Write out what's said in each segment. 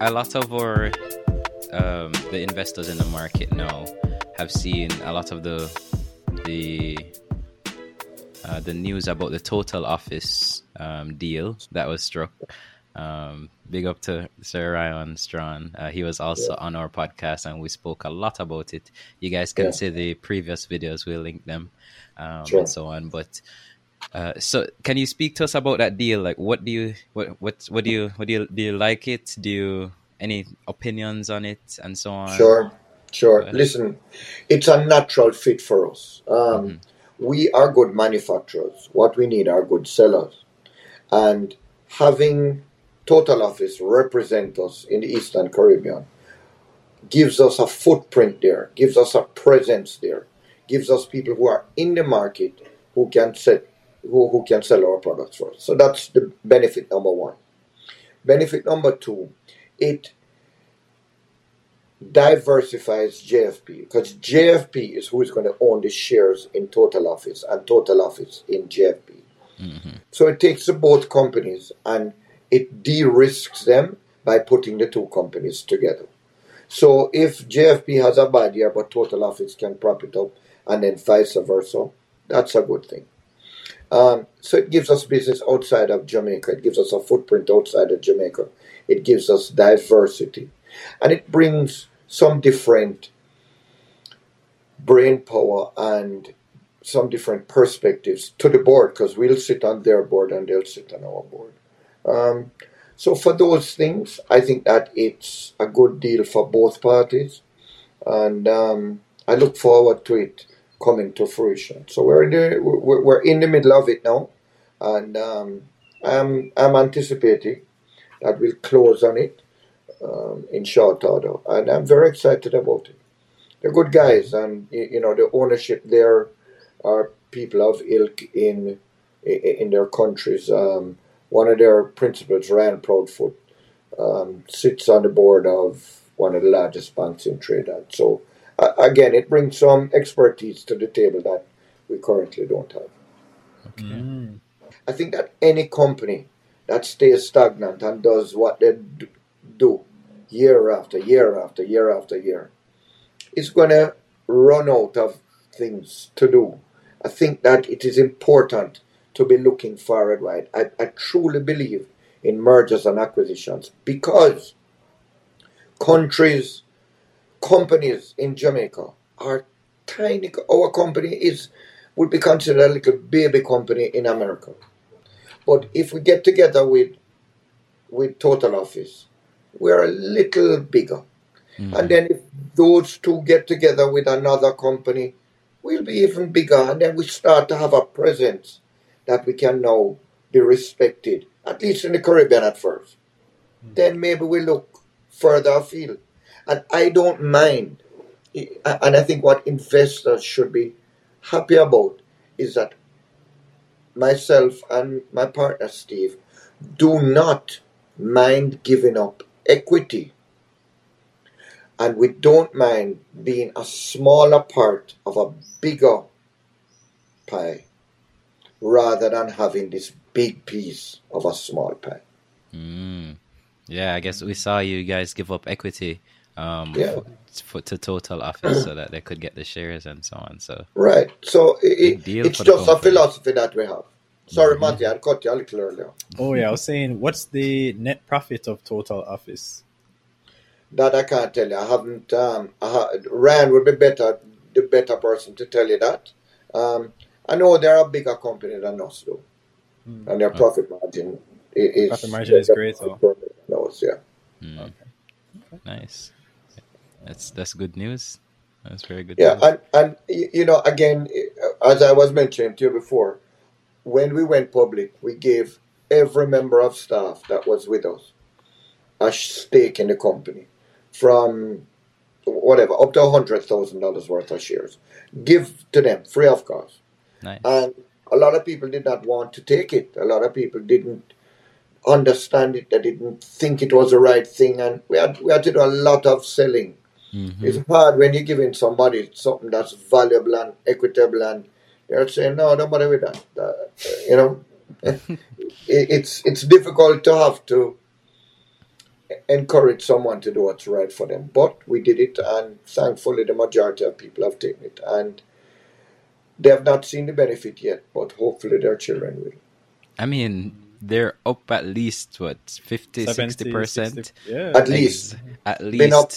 a lot of our um, the investors in the market now have seen a lot of the the uh, the news about the total office um, deal that was struck. Um, big up to Sir Ryan Strawn. Uh, he was also yeah. on our podcast and we spoke a lot about it. You guys can yeah. see the previous videos, we'll link them um, sure. and so on. But uh, so can you speak to us about that deal? Like what do you what what what do you what do you do you like it? Do you any opinions on it and so on? Sure. Sure. Listen, it's a natural fit for us. Um, mm-hmm we are good manufacturers. What we need are good sellers. And having Total Office represent us in the Eastern Caribbean gives us a footprint there, gives us a presence there, gives us people who are in the market who can set who, who can sell our products for us. So that's the benefit number one. Benefit number two, it diversifies JFP because JFP is who is going to own the shares in Total Office and Total Office in JFP. Mm-hmm. So it takes both companies and it de risks them by putting the two companies together. So if JFP has a bad year but Total Office can prop it up and then vice versa, that's a good thing. Um, so it gives us business outside of Jamaica. It gives us a footprint outside of Jamaica. It gives us diversity and it brings some different brain power and some different perspectives to the board because we'll sit on their board and they'll sit on our board. Um, so for those things, I think that it's a good deal for both parties, and um, I look forward to it coming to fruition. So we're in the we're, in the middle of it now, and um, I'm I'm anticipating that we'll close on it um, in short order, and I'm very excited about it. They're good guys, and you know the ownership there are people of ilk in in their countries. Um, one of their principals, Ryan Proudfoot, um, sits on the board of one of the largest banks in Trinidad. So again, it brings some expertise to the table that we currently don't have. Okay. Mm. I think that any company that stays stagnant and does what they do year after year after year after year, is going to run out of things to do. I think that it is important to be looking far and wide. I, I truly believe in mergers and acquisitions because countries, companies in Jamaica are tiny. Our company is would be considered like a little baby company in America. But if we get together with with Total Office, we're a little bigger. Mm. And then if those two get together with another company, we'll be even bigger. And then we start to have a presence that we can now be respected, at least in the Caribbean at first. Mm. Then maybe we look further afield. And I don't mind. And I think what investors should be happy about is that myself and my partner Steve do not mind giving up equity. And we don't mind being a smaller part of a bigger pie rather than having this big piece of a small pie. Mm. Yeah, I guess we saw you guys give up equity um, yeah. for, for, to Total Office so that they could get the shares and so on. So right, so it, it's just a philosophy that we have. Sorry, mm-hmm. Matty, I cut you a little earlier. Oh yeah, I was saying, what's the net profit of Total Office? That I can't tell you. I haven't. Um, I ha- Ryan would be better, the better person to tell you that. Um, I know they're a bigger company than us, though, mm. and their profit margin is profit margin is great. So, knows, yeah. Mm. Okay. okay. Nice. That's that's good news. That's very good. Yeah, news. and and you know, again, as I was mentioning to you before, when we went public, we gave every member of staff that was with us a stake in the company from whatever up to a hundred thousand dollars worth of shares. Give to them free of cost. Nice. And a lot of people did not want to take it. A lot of people didn't understand it. They didn't think it was the right thing, and we had we had to do a lot of selling. Mm-hmm. It's hard when you're giving somebody something that's valuable and equitable and they're saying, no, don't bother with that. Uh, you know, it, it's it's difficult to have to encourage someone to do what's right for them. But we did it, and thankfully, the majority of people have taken it. And they have not seen the benefit yet, but hopefully, their children will. I mean, they're up at least what 50 60 percent yeah. At least. at least Been up-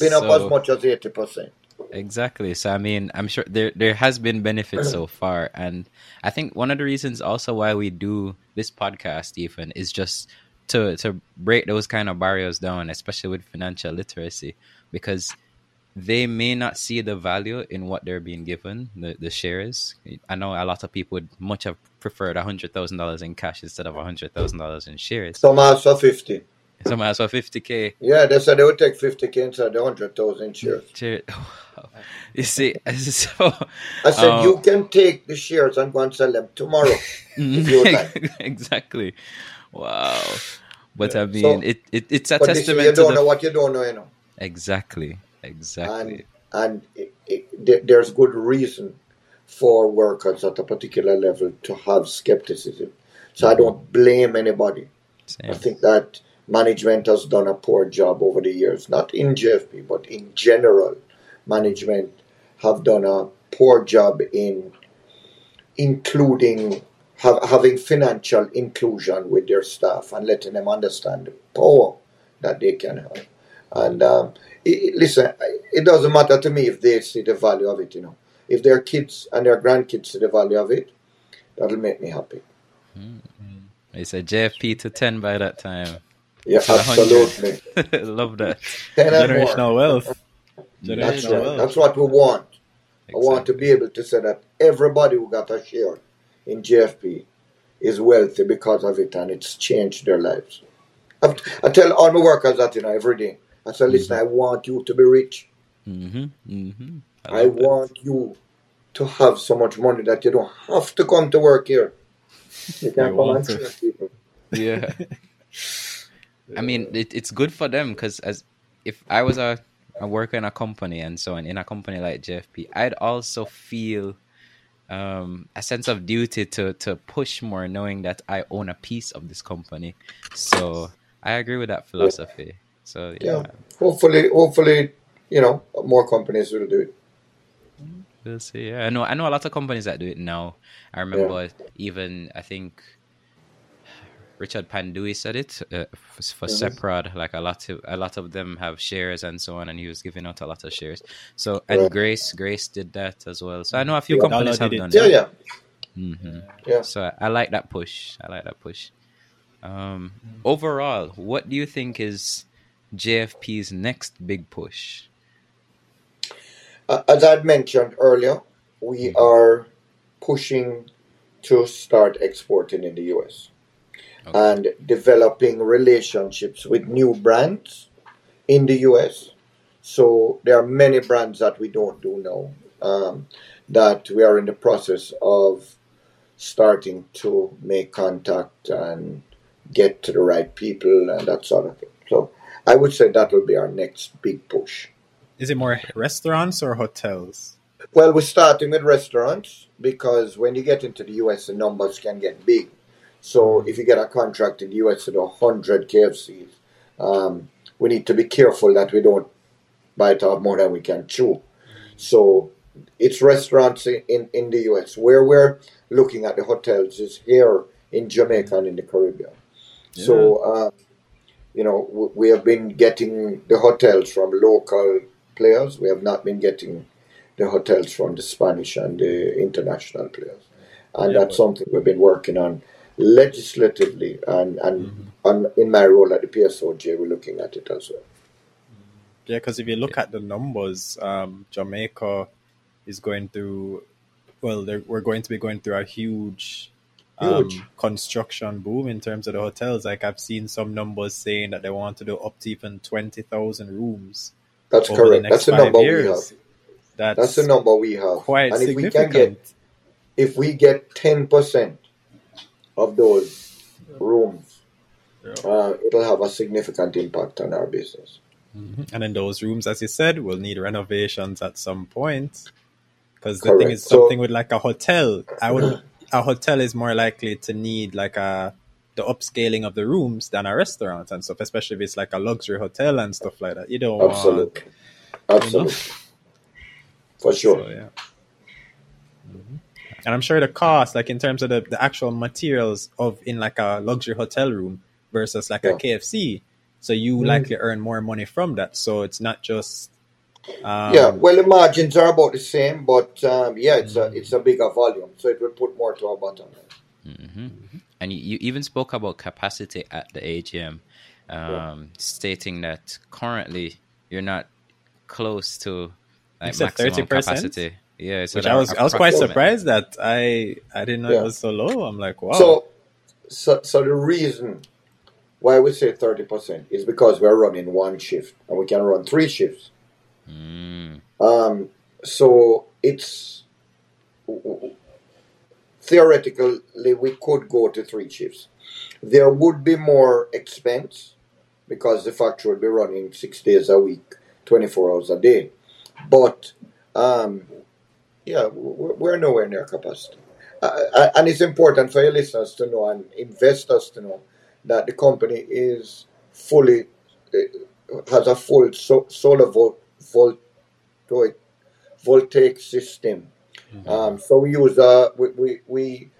Been up So- as much as 80%. Exactly. So I mean, I'm sure there there has been benefits so far, and I think one of the reasons also why we do this podcast even is just to to break those kind of barriers down, especially with financial literacy, because they may not see the value in what they're being given the the shares. I know a lot of people would much have preferred a hundred thousand dollars in cash instead of a hundred thousand dollars in shares. Some asked for 50. Some ask for fifty k. Yeah, they said they would take 50k instead of 100,000 shares. Share. You see, so I said, Um, you can take the shares and go and sell them tomorrow if you like. exactly. Wow. But I So- mean, it, it it's a But testament you don't the know what you don't know, you know. exactly, exactly. And it, it, there's good reason for workers at a particular level to have skepticism. So I don't blame anybody. I think that management has done a poor job over the years, not in JFP, but in general. Management have done a poor job in including have, having financial inclusion with their staff and letting them understand the power that they can have. And um, it, listen, it doesn't matter to me if they see the value of it. You know, if their kids and their grandkids see the value of it, that'll make me happy. Mm-hmm. It's a JFP to ten by that time. Yeah, absolutely. Love that. Generational wealth. That's Generational right. wealth. That's what we want. I want to be able to say that everybody who got a share in JFP is wealthy because of it and it's changed their lives. I, I tell all my workers that you know every day. I said, listen, I want you to be rich. Mm-hmm. Mm-hmm. I want you to have so much money that you don't have to come to work here. You can I come and to. people. Yeah. I mean, it, it's good for them because as if I was a, a worker in a company and so on, in a company like JFP, I'd also feel um, a sense of duty to to push more, knowing that I own a piece of this company. So I agree with that philosophy. So yeah, Yeah. Hopefully, hopefully, you know, more companies will do it. we'll see. Yeah, I know. I know a lot of companies that do it now. I remember even I think Richard Pandohie said it uh, for, for Mhm. Seprod. Like a lot of a lot of them have shares and so on, and he was giving out a lot of shares. So and Right. Grace Grace did that as well. So I know a few Yeah. companies have did it done Yeah, that. yeah. hmm Yeah. So I, I like that push. I like that push. Um, overall, what do you think is JFP's next big push? Uh, as I'd mentioned earlier, we are pushing to start exporting in the US Okay. and developing relationships with new brands in the US. So there are many brands that we don't do now um, that we are in the process of starting to make contact and get to the right people and that sort of thing. So I would say that will be our next big push. Is it more restaurants or hotels? Well, we're starting with restaurants because when you get into the US, the numbers can get big. So if you get a contract in the US do 100 KFCs, um, we need to be careful that we don't bite off more than we can chew. So it's restaurants in, in, in the US. Where we're looking at the hotels is here in Jamaica and in the Caribbean. So, uh, you know, we have been getting the hotels from local players. We have not been getting the hotels from the Spanish and the international players. And Yeah, that's something we've been working on legislatively. And, and Mm-hmm. on, in my role at the PSOJ, we're looking at it as well. Yeah, because if you look at the numbers, um, Jamaica is going through. Well, we're going to be going through a huge, um, construction boom in terms of the hotels. Like I've seen some numbers saying that they want to do up to even twenty thousand rooms That's the correct. next That's the number we have. That's, That's the number we have. quite and if we significant. can get if we get ten percent of those rooms, Yeah. uh, it'll have a significant impact on our business. Mhm. And in those rooms, as you said, will need renovations at some point. Because the Correct. thing is, So- something with like a hotel, I would a hotel is more likely to need like a the upscaling of the rooms than a restaurant and stuff, especially if it's like a luxury hotel and stuff like that. You don't want- Absolutely. Absolutely. For sure. So, yeah. Mhm. And I'm sure the cost, like in terms of the, the actual materials of in like a luxury hotel room versus like Yeah. a KFC, so you Mm. likely earn more money from that. So it's not just um, yeah, well, the margins are about the same, but um, yeah, it's Mm. a it's a bigger volume, so it will put more to our bottom line. hmm And you, you even spoke about capacity at the AGM, um, Yeah. stating that currently you're not close to like maximum 30%? capacity. Yeah, so which I was I was quite surprised that I I didn't know Yeah. it was so low. I'm like, wow. So, so, so the reason why we say thirty percent is because we're running one shift and we can run three shifts. Mm, Um, so it's theoretically we could go to three shifts. There would be more expense because the factory would be running six days a week, twenty four hours a day. But um, yeah, we're nowhere near capacity. Uh, uh, and it's important for your listeners to know and investors to know that the company is fully uh, has a full so, solar volt, volt, voltaic system. Um, so we use uh, we, we, we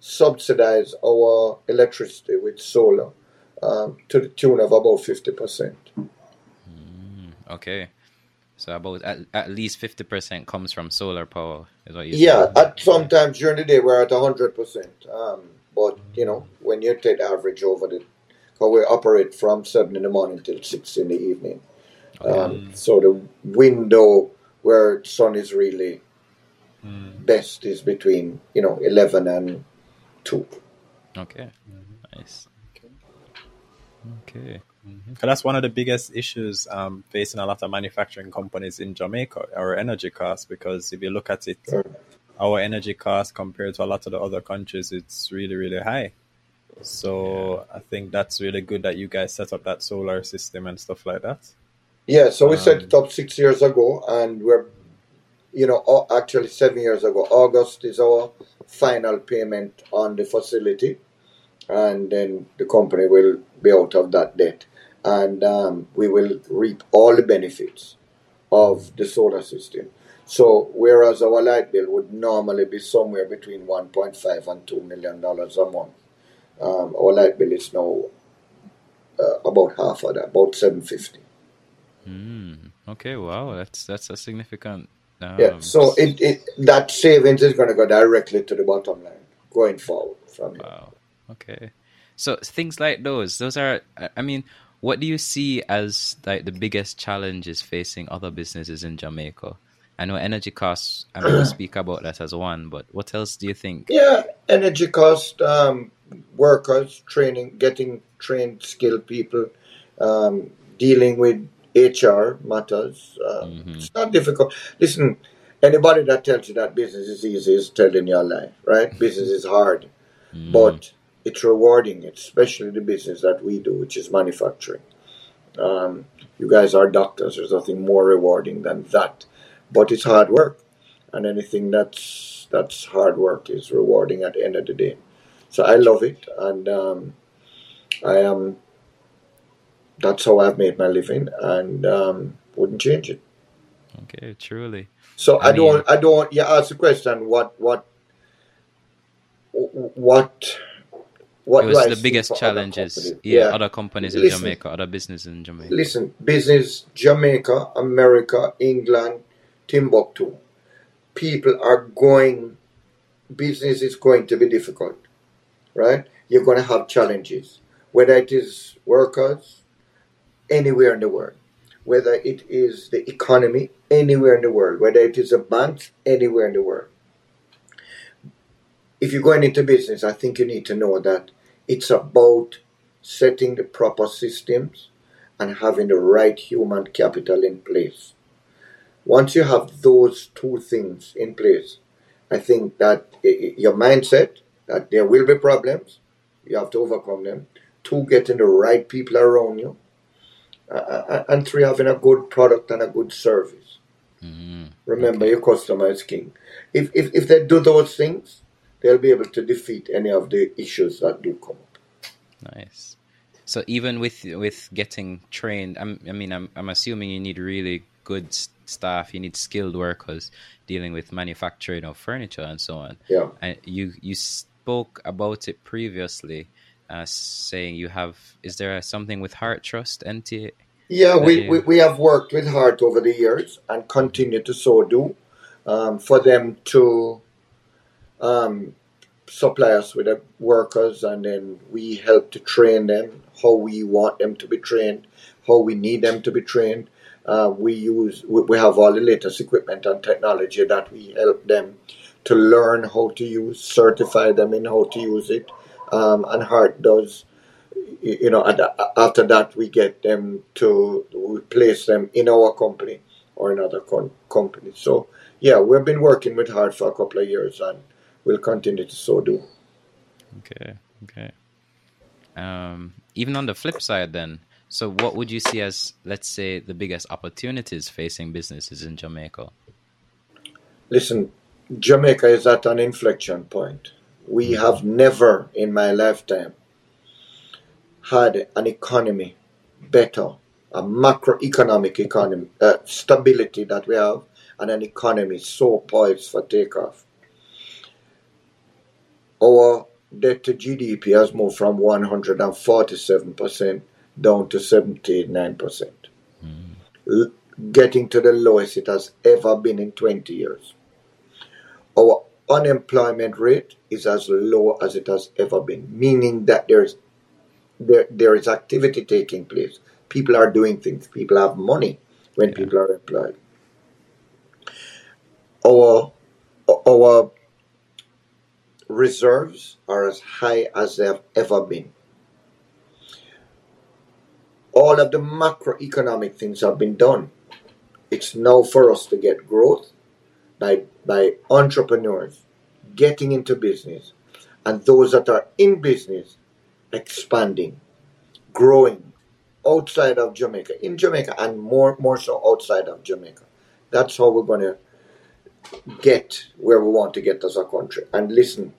subsidize our electricity with solar um, to the tune of about fifty percent. okay, so about at, at least fifty percent comes from solar power. Is what you Yeah, at sometimes during the day we're at hundred percent. Um, but you know when you take average over the, because we operate from seven in the morning till six in the evening. Um, so the window where sun is really Mm. best is between you know eleven and two. Okay, nice. Okay. Because that's one of the biggest issues um, facing a lot of manufacturing companies in Jamaica, our energy costs. Because if you look at it, Sure. our energy costs compared to a lot of the other countries, it's really, really high. So I think that's really good that you guys set up that solar system and stuff like that. Yeah, so we set Um, it up six years ago, and we're, you know, actually seven years ago. August is our final payment on the facility, and then the company will be out of that debt, and um, we will reap all the benefits of the solar system. So, whereas our light bill would normally be somewhere between 1.5 and 2 million dollars a month, um, our light bill is now uh, about half of that, about 750. Mm, okay. Wow, that's that's a significant. Um, Yeah, so it, it that savings is going to go directly to the bottom line going forward from here. Wow. Okay. So things like those, those are. I- I mean, what do you see as like the biggest challenges facing other businesses in Jamaica? I know energy costs. I'm going to speak about that as one, but what else do you think? Yeah, energy cost, um, workers, training, getting trained, skilled people, um, dealing with HR matters. Uh, Mhm. It's not difficult. Listen, anybody that tells you that business is easy is telling you a lie, right? business is hard, Mm, but it's rewarding, especially the business that we do, which is manufacturing. Um, you guys are doctors. There's nothing more rewarding than that. But it's hard work, and anything that's that's hard work is rewarding at the end of the day. So I love it, and um, I am. That's how I've made my living, and um, wouldn't change it. okay, truly. So I I, don't. I don't. You ask the question. What? What? What? What it was the biggest challenges. Yeah, other companies in Jamaica, other businesses in Jamaica. Listen, business, Jamaica, America, England, Timbuktu. People are going, business is going to be difficult, right? You're going to have challenges, whether it is workers anywhere in the world, whether it is the economy anywhere in the world, whether it is a bank anywhere in the world. If you're going into business, I think you need to know that it's about setting the proper systems and having the right human capital in place. Once you have those two things in place, I think that your mindset that there will be problems, you have to overcome them. Two, getting the right people around you, uh, uh, and three, having a good product and a good service. Mm, Remember, your customer is king. If, if if they do those things, they'll be able to defeat any of the issues that do come up. Nice. So even with with getting trained, I'm, I mean, I'm I'm assuming you need really good staff. You need skilled workers dealing with manufacturing of furniture and so on. Yeah. And you you spoke about it previously, uh, saying you have. Is there something with Heart Trust NTA? Yeah, we, we, we have worked with Heart over the years and continue to so do um, for them to um, supply us with the workers and then we help to train them how we want them to be trained, how we need them to be trained. Uh, we use we, we have all the latest equipment and technology that we help them to learn how to use, certify them in how to use it, um, and Heart does. You know, and after that, we get them to we place them in our company or another con- company. So, yeah, we've been working with Heart for a couple of years, and we'll continue to so do. Okay, okay. Um, even on the flip side, then, so what would you see as, let's say, the biggest opportunities facing businesses in Jamaica? Listen, Jamaica is at an inflection point. We have never in my lifetime had an economy better, a macroeconomic economy, uh, stability that we have, and an economy so poised for takeoff. Our debt to GDP has moved from 147% down to 79%, mm. getting to the lowest it has ever been in 20 years. Our unemployment rate is as low as it has ever been, meaning that there's there, there is activity taking place. People are doing things. People have money when yeah. people are employed. Our our reserves are as high as they have ever been. All of the macroeconomic things have been done. It's now for us to get growth by, by entrepreneurs getting into business and those that are in business expanding, growing outside of Jamaica, in Jamaica, and more, more so outside of Jamaica. That's how we're going to get where we want to get as a country. And listen,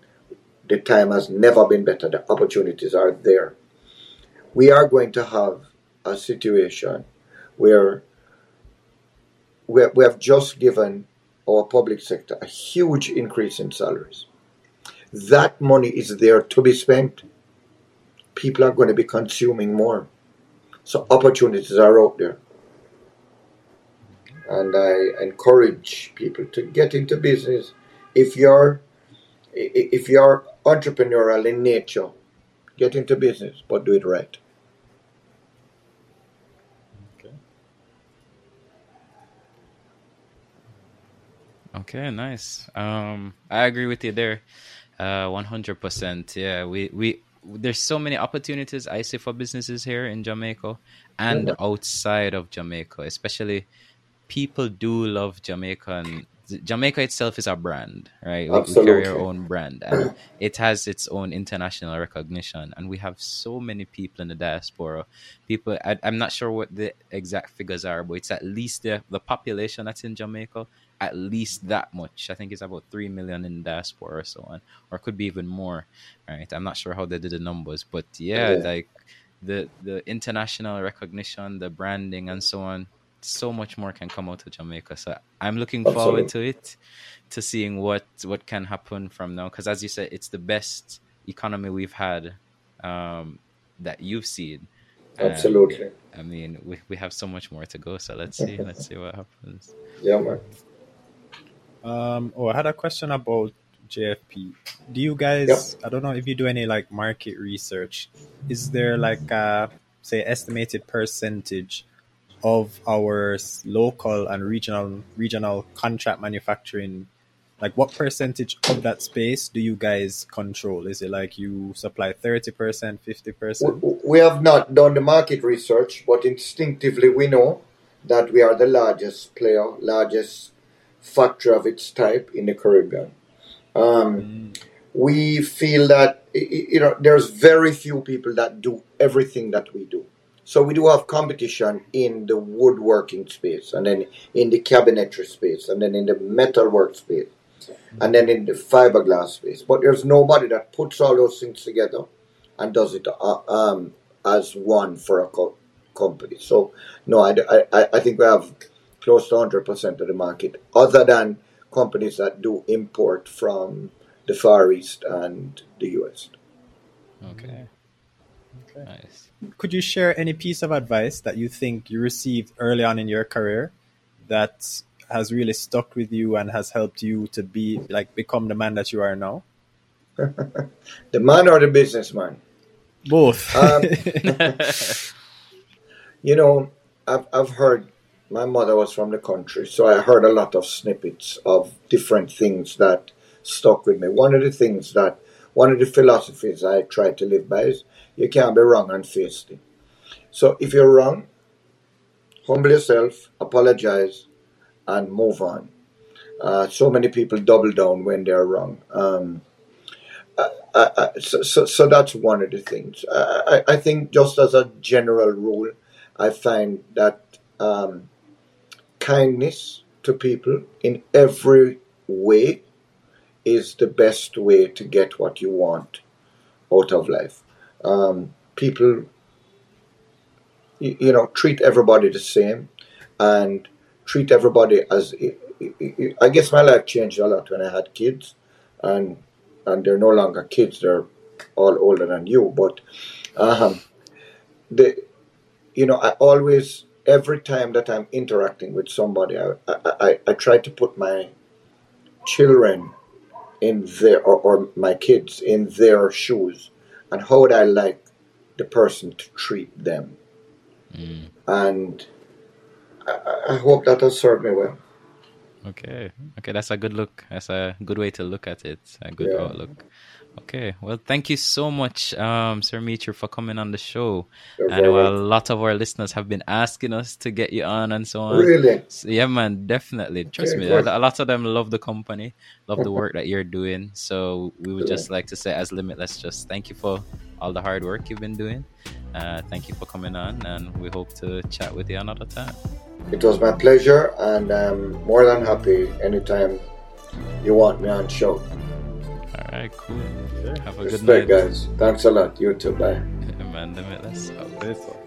the time has never been better. The opportunities are there. We are going to have a situation where we have just given our public sector a huge increase in salaries. That money is there to be spent. People are going to be consuming more. So opportunities are out there. And I encourage people to get into business. If you're if you're entrepreneurial in nature, get into business, but do it right. Okay. Okay, nice. Um, I agree with you there. Uh, 100%. Yeah, we, we, there's so many opportunities I see for businesses here in Jamaica and outside of Jamaica, especially people do love Jamaican Jamaica itself is a brand, right? We, we, carry our own brand, and it has its own international recognition. And we have so many people in the diaspora. People, I, am not sure what the exact figures are, but it's at least the the population that's in Jamaica, at least that much. I think it's about three million in diaspora or so on, or could be even more. Right? I'm not sure how they did the numbers, but yeah, yeah. like the the international recognition, the branding, and so on so much more can come out of Jamaica. So I'm looking Absolutely. forward to it, to seeing what what can happen from now. Because as you said, it's the best economy we've had um, that you've seen. Absolutely. And, I mean, we we have so much more to go. So let's see. let's see what happens. Yeah, man. Um. Oh, I had a question about JFP. Do you guys? Yep. I don't know if you do any like market research. Is there like a say estimated percentage of our local and regional regional contract manufacturing. Like what percentage of that space do you guys control? Is it like you supply 30% 50% we have not done the market research but instinctively we know that we are the largest player largest factory of its type in the caribbean. Um, mm. we feel that you know there's very few people that do everything that we do so we do have competition in the woodworking space, and then in the cabinetry space, and then in the metalwork space, and then in the fiberglass space. But there's nobody that puts all those things together and does it uh, um, as one for a co- company. So, no, I, I, I think we have close to 100% of the market, other than companies that do import from the Far East and the US. Okay. Okay. Nice. Could you share any piece of advice that you think you received early on in your career that has really stuck with you and has helped you to be like become the man that you are now? the man or the businessman? Both. Um, you know, I've, I've heard my mother was from the country, so I heard a lot of snippets of different things that stuck with me. One of the things that, one of the philosophies I try to live by is you can't be wrong and it. So if you're wrong, humble yourself, apologize, and move on. Uh, so many people double down when they're wrong. Um, I, I, so, so, so, that's one of the things. I, I, think, just as a general rule, I find that um, kindness to people in every way is the best way to get what you want out of life. Um, people, you, you know, treat everybody the same and treat everybody as. I guess my life changed a lot when I had kids, and and they're no longer kids; they're all older than you. But um, the, you know, I always every time that I'm interacting with somebody, I I, I, I try to put my children in their or, or my kids in their shoes, and how would I like the person to treat them, Mm. and I, I hope that has served me well. Okay. Okay, that's a good look. That's a good way to look at it. A good Yeah. outlook. Okay. Well, thank you so much, um, Sir Mitchell, for coming on the show. You're I know very a lot of our listeners have been asking us to get you on and so on. Really? So, yeah, man, definitely. Trust Okay, me, a, a lot of them love the company, love the work that you're doing. So we would just like to say, as Limitless, just thank you for all the hard work you've been doing. Uh, thank you for coming on, and we hope to chat with you another time. It was my pleasure, and I'm more than happy anytime you want me on show. All right, cool. Have a good Respect, night, guys. Thanks a lot. You too. Bye. man. Limitless. Say so.